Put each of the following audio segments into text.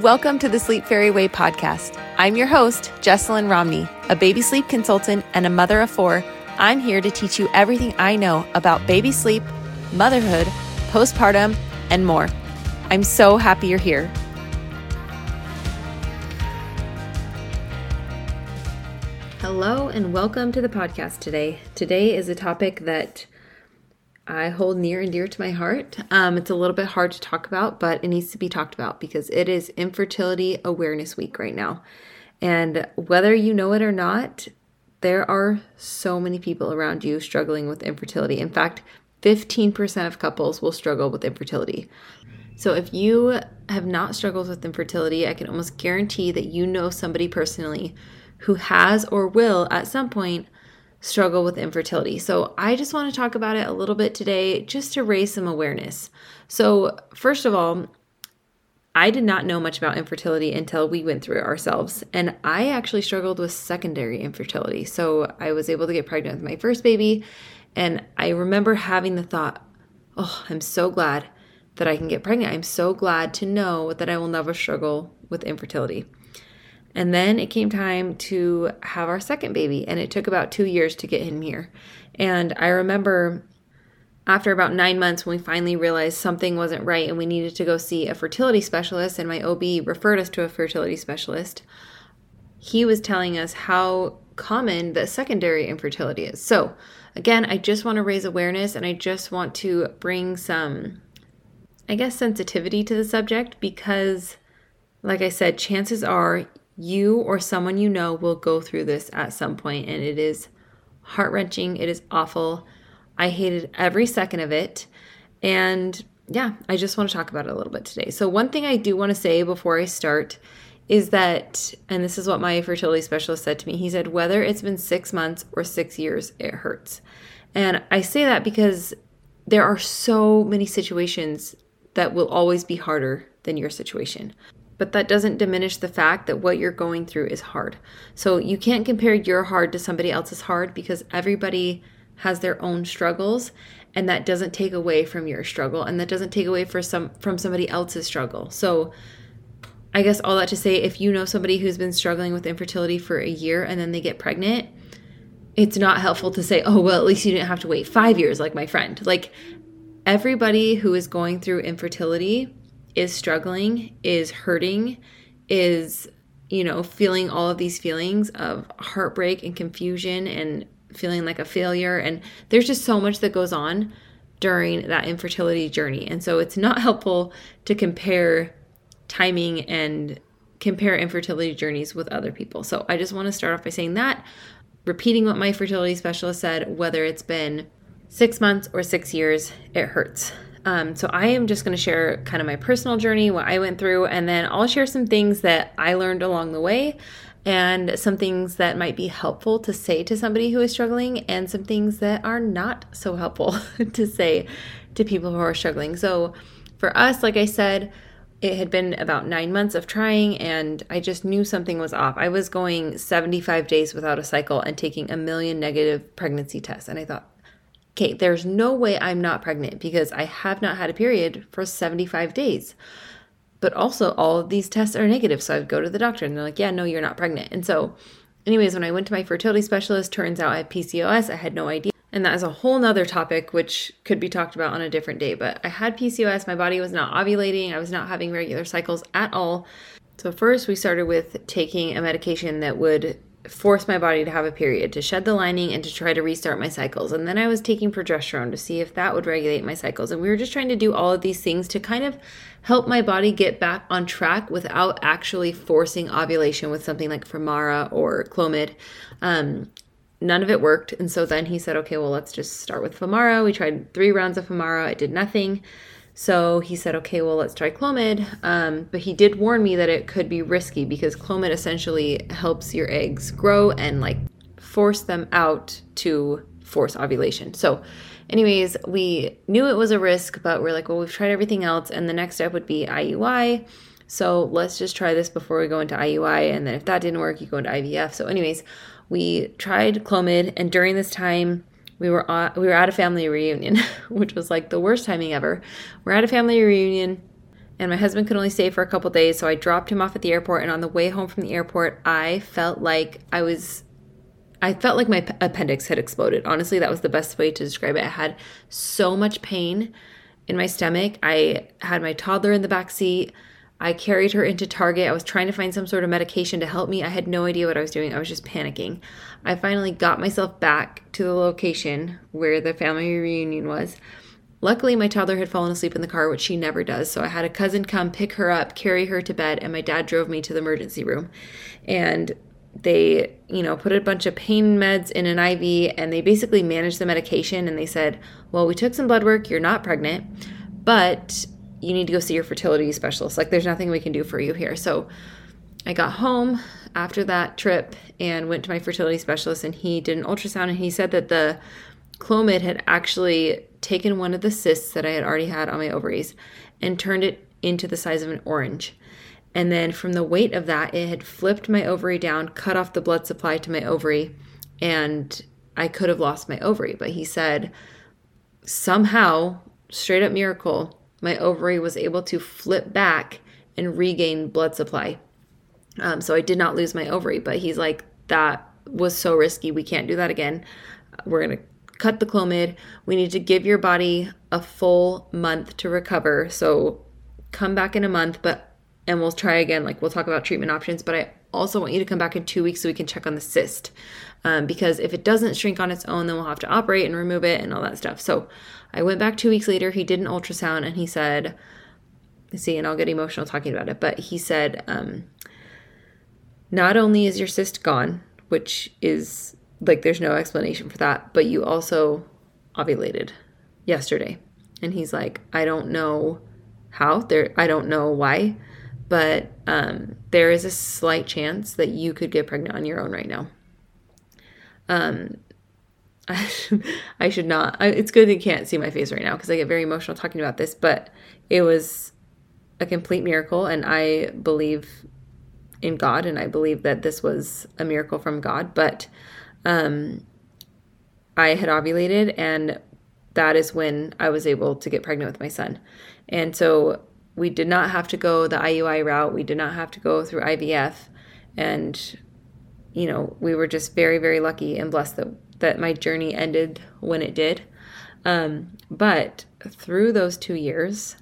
Welcome to the Sleep Fairy Way podcast. I'm your host, Jesselyn Romney, a baby sleep consultant and a mother of four. I'm here to teach you everything I know about baby sleep, motherhood, postpartum, and more. I'm so happy you're here. Hello, and welcome to the podcast today. Today is a topic that I hold near and dear to my heart. Um, it's a little bit hard to talk about, but it needs to be talked about because it is Infertility Awareness Week right now. And whether you know it or not, there are so many people around you struggling with infertility. In fact, 15% of couples will struggle with infertility. So if you have not struggled with infertility, I can almost guarantee that you know somebody personally who has or will at some point struggle with infertility. So, I just want to talk about it a little bit today just to raise some awareness. So, first of all, I did not know much about infertility until we went through it ourselves. And I actually struggled with secondary infertility. So, I was able to get pregnant with my first baby. And I remember having the thought, oh, I'm so glad that I can get pregnant. I'm so glad to know that I will never struggle with infertility. And then it came time to have our second baby, and it took about two years to get him here. And I remember after about nine months, when we finally realized something wasn't right and we needed to go see a fertility specialist, and my OB referred us to a fertility specialist, he was telling us how common the secondary infertility is. So, again, I just want to raise awareness and I just want to bring some, I guess, sensitivity to the subject because, like I said, chances are you or someone you know will go through this at some point, and it is heart wrenching. It is awful. I hated every second of it. And yeah, I just want to talk about it a little bit today. So, one thing I do want to say before I start is that, and this is what my fertility specialist said to me he said, whether it's been six months or six years, it hurts. And I say that because there are so many situations that will always be harder than your situation but that doesn't diminish the fact that what you're going through is hard. So you can't compare your hard to somebody else's hard because everybody has their own struggles and that doesn't take away from your struggle and that doesn't take away for some from somebody else's struggle. So I guess all that to say if you know somebody who's been struggling with infertility for a year and then they get pregnant, it's not helpful to say, "Oh, well, at least you didn't have to wait 5 years like my friend." Like everybody who is going through infertility is struggling, is hurting, is, you know, feeling all of these feelings of heartbreak and confusion and feeling like a failure. And there's just so much that goes on during that infertility journey. And so it's not helpful to compare timing and compare infertility journeys with other people. So I just want to start off by saying that, repeating what my fertility specialist said, whether it's been six months or six years, it hurts. Um, so I am just going to share kind of my personal journey, what I went through, and then I'll share some things that I learned along the way and some things that might be helpful to say to somebody who is struggling and some things that are not so helpful to say to people who are struggling. So for us, like I said, it had been about nine months of trying, and I just knew something was off. I was going 75 days without a cycle and taking a million negative pregnancy tests. And I thought, okay, there's no way I'm not pregnant because I have not had a period for 75 days. But also, all of these tests are negative. So I'd go to the doctor and they're like, yeah, no, you're not pregnant. And so, anyways, when I went to my fertility specialist, turns out I had PCOS. I had no idea. And that is a whole nother topic, which could be talked about on a different day. But I had PCOS. My body was not ovulating. I was not having regular cycles at all. So, first, we started with taking a medication that would force my body to have a period, to shed the lining and to try to restart my cycles. And then I was taking progesterone to see if that would regulate my cycles. And we were just trying to do all of these things to kind of help my body get back on track without actually forcing ovulation with something like Femara or Clomid. Um, none of it worked. And so then he said, okay, well, let's just start with Femara. We tried three rounds of Femara, it did nothing. So he said, okay, well, let's try Clomid. Um, but he did warn me that it could be risky because Clomid essentially helps your eggs grow and like force them out to force ovulation. So, anyways, we knew it was a risk, but we're like, well, we've tried everything else. And the next step would be IUI. So let's just try this before we go into IUI. And then if that didn't work, you go into IVF. So, anyways, we tried Clomid. And during this time, we were we were at a family reunion, which was like the worst timing ever. We're at a family reunion, and my husband could only stay for a couple days, so I dropped him off at the airport. And on the way home from the airport, I felt like I was I felt like my appendix had exploded. Honestly, that was the best way to describe it. I had so much pain in my stomach. I had my toddler in the back seat. I carried her into Target. I was trying to find some sort of medication to help me. I had no idea what I was doing. I was just panicking. I finally got myself back to the location where the family reunion was. Luckily, my toddler had fallen asleep in the car, which she never does. So I had a cousin come pick her up, carry her to bed, and my dad drove me to the emergency room. And they, you know, put a bunch of pain meds in an IV and they basically managed the medication. And they said, Well, we took some blood work. You're not pregnant, but you need to go see your fertility specialist. Like, there's nothing we can do for you here. So I got home after that trip and went to my fertility specialist, and he did an ultrasound. And he said that the Clomid had actually taken one of the cysts that I had already had on my ovaries and turned it into the size of an orange. And then from the weight of that, it had flipped my ovary down, cut off the blood supply to my ovary, and I could have lost my ovary. But he said, somehow, straight up miracle, my ovary was able to flip back and regain blood supply. Um, so I did not lose my ovary, but he's like, that was so risky. We can't do that again. We're going to cut the Clomid. We need to give your body a full month to recover. So come back in a month, but, and we'll try again. Like we'll talk about treatment options, but I also want you to come back in two weeks so we can check on the cyst. Um, because if it doesn't shrink on its own, then we'll have to operate and remove it and all that stuff. So I went back two weeks later. He did an ultrasound and he said, see, and I'll get emotional talking about it, but he said, um, not only is your cyst gone, which is like there's no explanation for that, but you also ovulated yesterday. And he's like, I don't know how there I don't know why, but um, there is a slight chance that you could get pregnant on your own right now. Um, I should, not. It's good you can't see my face right now because I get very emotional talking about this, but it was a complete miracle, and I believe in God, and I believe that this was a miracle from God. But um, I had ovulated, and that is when I was able to get pregnant with my son. And so we did not have to go the IUI route. We did not have to go through IVF. And, you know, we were just very, very lucky and blessed that, that my journey ended when it did. Um, but through those two years,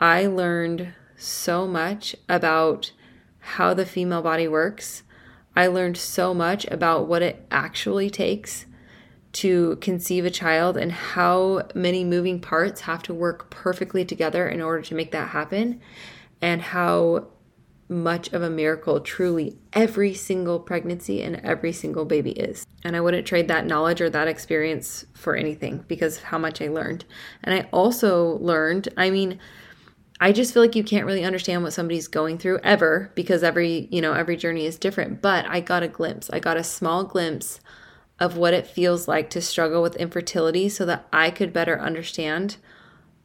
I learned so much about how the female body works. I learned so much about what it actually takes to conceive a child and how many moving parts have to work perfectly together in order to make that happen, and how much of a miracle truly every single pregnancy and every single baby is. And I wouldn't trade that knowledge or that experience for anything because of how much I learned. And I also learned, I mean, I just feel like you can't really understand what somebody's going through ever because every, you know, every journey is different. But I got a glimpse. I got a small glimpse of what it feels like to struggle with infertility so that I could better understand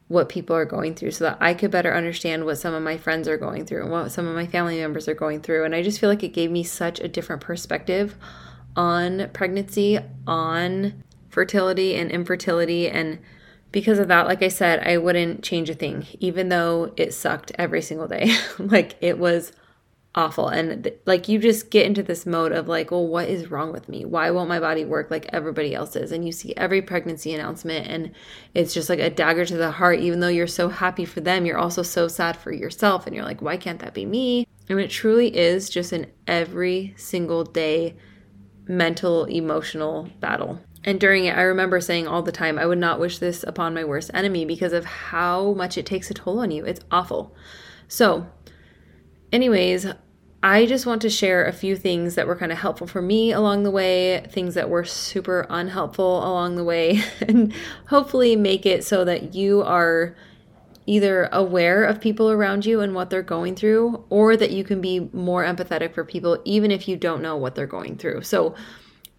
what people are going through so that I could better understand what some of my friends are going through and what some of my family members are going through. And I just feel like it gave me such a different perspective on pregnancy, on fertility and infertility and because of that, like I said, I wouldn't change a thing, even though it sucked every single day. like it was awful. And th- like you just get into this mode of like, well, what is wrong with me? Why won't my body work like everybody else's? And you see every pregnancy announcement, and it's just like a dagger to the heart. Even though you're so happy for them, you're also so sad for yourself. And you're like, why can't that be me? And it truly is just an every single day mental, emotional battle. And during it, I remember saying all the time, I would not wish this upon my worst enemy because of how much it takes a toll on you. It's awful. So, anyways, I just want to share a few things that were kind of helpful for me along the way, things that were super unhelpful along the way, and hopefully make it so that you are either aware of people around you and what they're going through, or that you can be more empathetic for people, even if you don't know what they're going through. So,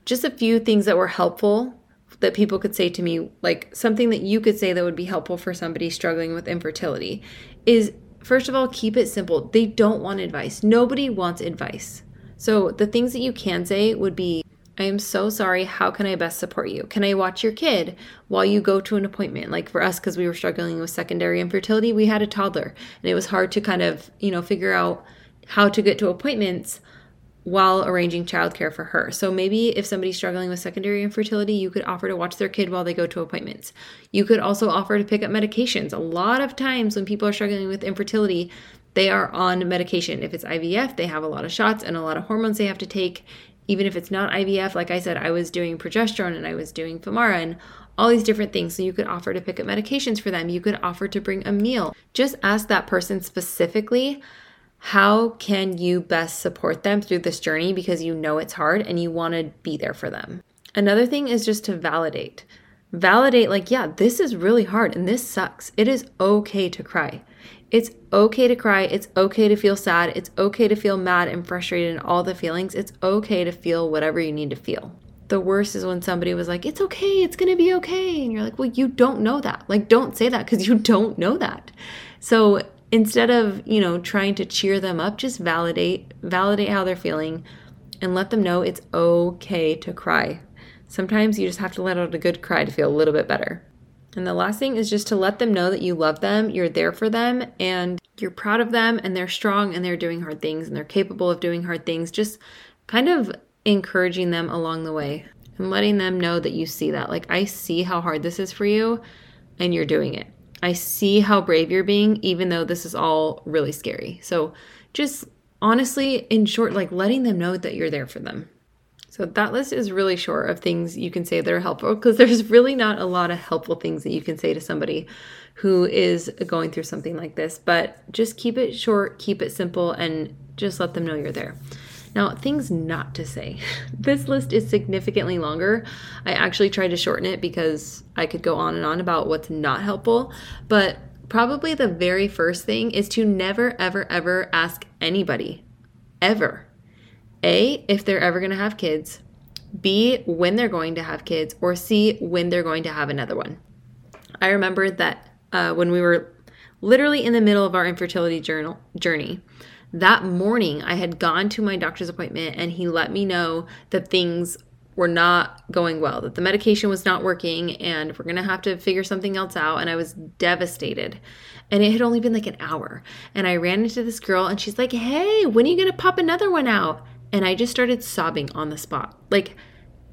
just a few things that were helpful that people could say to me, like something that you could say that would be helpful for somebody struggling with infertility, is first of all, keep it simple. They don't want advice. Nobody wants advice. So the things that you can say would be I am so sorry. How can I best support you? Can I watch your kid while you go to an appointment? Like for us, because we were struggling with secondary infertility, we had a toddler and it was hard to kind of, you know, figure out how to get to appointments while arranging childcare for her. So maybe if somebody's struggling with secondary infertility, you could offer to watch their kid while they go to appointments. You could also offer to pick up medications. A lot of times when people are struggling with infertility, they are on medication. If it's IVF, they have a lot of shots and a lot of hormones they have to take. Even if it's not IVF, like I said, I was doing progesterone and I was doing Femara and all these different things. So you could offer to pick up medications for them. You could offer to bring a meal. Just ask that person specifically how can you best support them through this journey because you know it's hard and you want to be there for them. Another thing is just to validate. Validate, like, yeah, this is really hard and this sucks. It is okay to cry. It's okay to cry. It's okay to feel sad. It's okay to feel mad and frustrated and all the feelings. It's okay to feel whatever you need to feel. The worst is when somebody was like, it's okay, it's gonna be okay. And you're like, well, you don't know that. Like, don't say that because you don't know that. So instead of, you know, trying to cheer them up, just validate, validate how they're feeling and let them know it's okay to cry. Sometimes you just have to let out a good cry to feel a little bit better. And the last thing is just to let them know that you love them, you're there for them, and you're proud of them, and they're strong and they're doing hard things and they're capable of doing hard things. Just kind of encouraging them along the way and letting them know that you see that. Like, I see how hard this is for you, and you're doing it. I see how brave you're being, even though this is all really scary. So just honestly, in short, like letting them know that you're there for them. So that list is really short of things you can say that are helpful because there's really not a lot of helpful things that you can say to somebody who is going through something like this. But just keep it short, keep it simple, and just let them know you're there. Now, things not to say. This list is significantly longer. I actually tried to shorten it because I could go on and on about what's not helpful, but probably the very first thing is to never, ever, ever ask anybody, ever. A, if they're ever going to have kids, B, when they're going to have kids, or C, when they're going to have another one. I remember that uh, when we were literally in the middle of our infertility journal, journey, that morning, I had gone to my doctor's appointment and he let me know that things were not going well, that the medication was not working, and we're gonna have to figure something else out. And I was devastated. And it had only been like an hour. And I ran into this girl and she's like, Hey, when are you gonna pop another one out? And I just started sobbing on the spot. Like,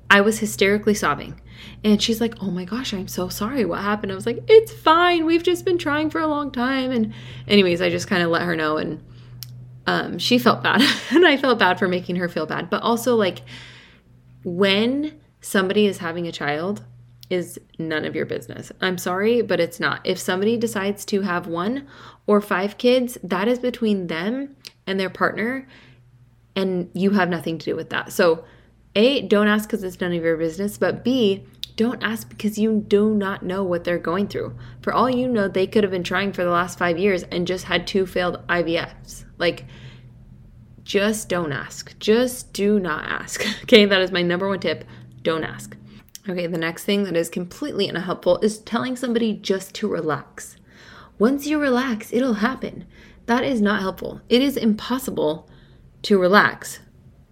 I was hysterically sobbing. And she's like, Oh my gosh, I'm so sorry. What happened? I was like, It's fine. We've just been trying for a long time. And, anyways, I just kind of let her know. And um, she felt bad and I felt bad for making her feel bad. But also, like, when somebody is having a child, is none of your business. I'm sorry, but it's not. If somebody decides to have one or five kids, that is between them and their partner, and you have nothing to do with that. So, A, don't ask because it's none of your business, but B, don't ask because you do not know what they're going through. For all you know, they could have been trying for the last five years and just had two failed IVFs. Like, just don't ask. Just do not ask. Okay, that is my number one tip. Don't ask. Okay, the next thing that is completely unhelpful is telling somebody just to relax. Once you relax, it'll happen. That is not helpful. It is impossible to relax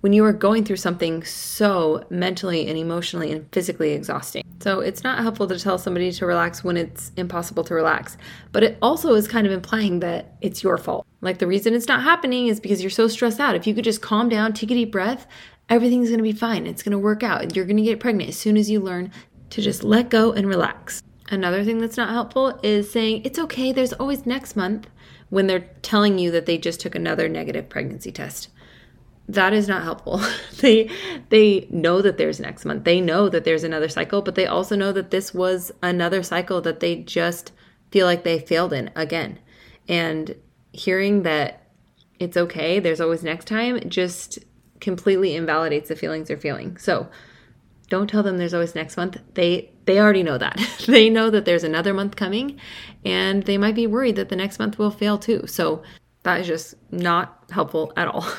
when you are going through something so mentally and emotionally and physically exhausting. So it's not helpful to tell somebody to relax when it's impossible to relax. But it also is kind of implying that it's your fault. Like the reason it's not happening is because you're so stressed out. If you could just calm down, take a deep breath, everything's gonna be fine. It's gonna work out. You're gonna get pregnant as soon as you learn to just let go and relax. Another thing that's not helpful is saying, it's okay, there's always next month when they're telling you that they just took another negative pregnancy test that is not helpful. they they know that there's next month. They know that there's another cycle, but they also know that this was another cycle that they just feel like they failed in again. And hearing that it's okay, there's always next time, just completely invalidates the feelings they're feeling. So don't tell them there's always next month. They they already know that. they know that there's another month coming and they might be worried that the next month will fail too. So that is just not helpful at all.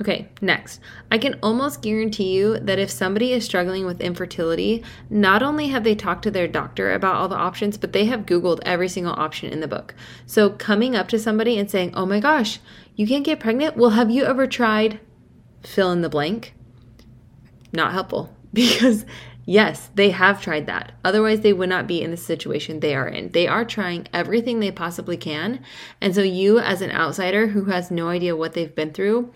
Okay, next. I can almost guarantee you that if somebody is struggling with infertility, not only have they talked to their doctor about all the options, but they have Googled every single option in the book. So coming up to somebody and saying, oh my gosh, you can't get pregnant? Well, have you ever tried fill in the blank? not helpful because yes, they have tried that. Otherwise, they would not be in the situation they are in. They are trying everything they possibly can. And so, you, as an outsider who has no idea what they've been through,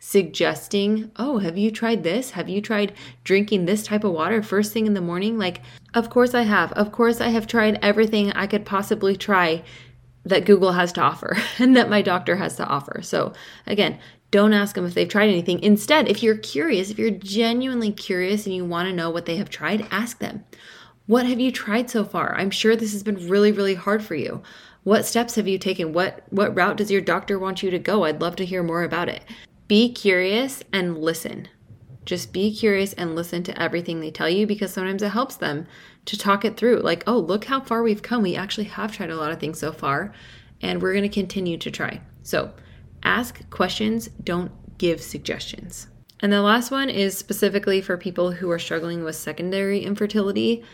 suggesting, Oh, have you tried this? Have you tried drinking this type of water first thing in the morning? Like, of course I have. Of course I have tried everything I could possibly try that Google has to offer and that my doctor has to offer. So, again, don't ask them if they've tried anything. Instead, if you're curious, if you're genuinely curious and you want to know what they have tried, ask them. What have you tried so far? I'm sure this has been really, really hard for you. What steps have you taken? What what route does your doctor want you to go? I'd love to hear more about it. Be curious and listen. Just be curious and listen to everything they tell you because sometimes it helps them to talk it through. Like, oh, look how far we've come. We actually have tried a lot of things so far, and we're going to continue to try. So, ask questions, don't give suggestions. And the last one is specifically for people who are struggling with secondary infertility.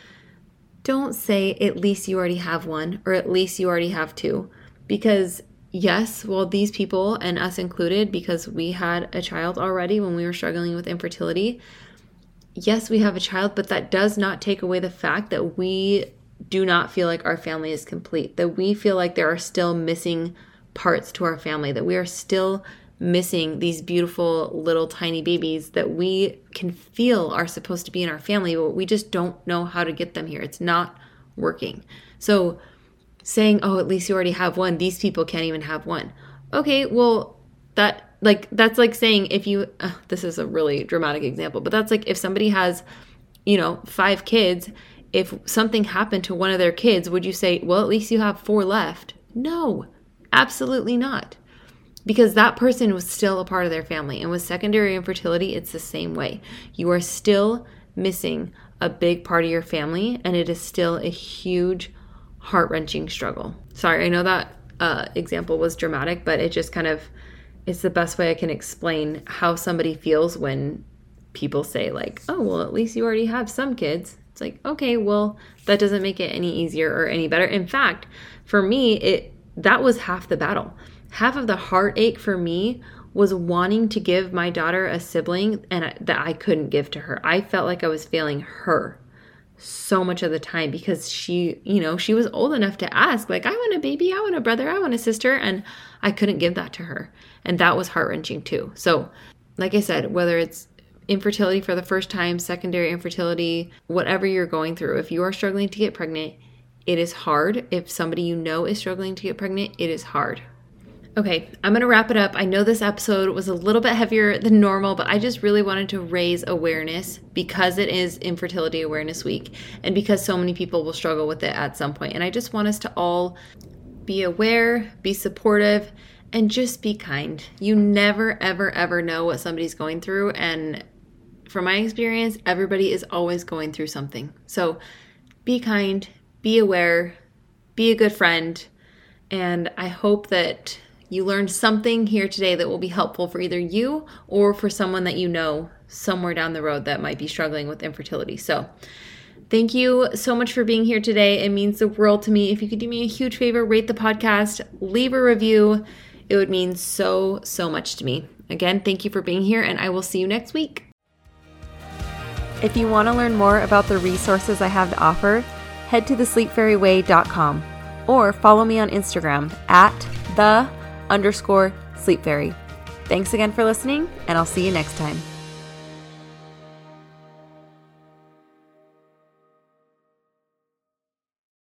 Don't say, at least you already have one, or at least you already have two, because yes, well, these people and us included, because we had a child already when we were struggling with infertility, yes, we have a child, but that does not take away the fact that we do not feel like our family is complete, that we feel like there are still missing parts to our family, that we are still missing these beautiful little tiny babies that we can feel are supposed to be in our family, but we just don't know how to get them here. It's not working. So, saying, oh, at least you already have one, these people can't even have one. Okay, well, that like that's like saying if you uh, this is a really dramatic example but that's like if somebody has you know five kids if something happened to one of their kids would you say well at least you have four left? No absolutely not. Because that person was still a part of their family and with secondary infertility it's the same way. You are still missing a big part of your family and it is still a huge heart-wrenching struggle sorry i know that uh, example was dramatic but it just kind of it's the best way I can explain how somebody feels when people say like, "Oh, well, at least you already have some kids." It's like, "Okay, well, that doesn't make it any easier or any better." In fact, for me, it that was half the battle. Half of the heartache for me was wanting to give my daughter a sibling and that I couldn't give to her. I felt like I was failing her so much of the time because she, you know, she was old enough to ask, like, I want a baby, I want a brother, I want a sister. And I couldn't give that to her. And that was heart wrenching too. So, like I said, whether it's infertility for the first time, secondary infertility, whatever you're going through, if you are struggling to get pregnant, it is hard. If somebody you know is struggling to get pregnant, it is hard. Okay, I'm going to wrap it up. I know this episode was a little bit heavier than normal, but I just really wanted to raise awareness because it is Infertility Awareness Week and because so many people will struggle with it at some point. And I just want us to all be aware, be supportive, and just be kind. You never, ever, ever know what somebody's going through. And from my experience, everybody is always going through something. So be kind, be aware, be a good friend. And I hope that you learned something here today that will be helpful for either you or for someone that you know somewhere down the road that might be struggling with infertility. So, thank you so much for being here today. It means the world to me. If you could do me a huge favor, rate the podcast, leave a review. It would mean so, so much to me. Again, thank you for being here, and I will see you next week. If you want to learn more about the resources I have to offer, head to thesleepfairyway.com or follow me on Instagram at the underscore sleep fairy. Thanks again for listening, and I'll see you next time.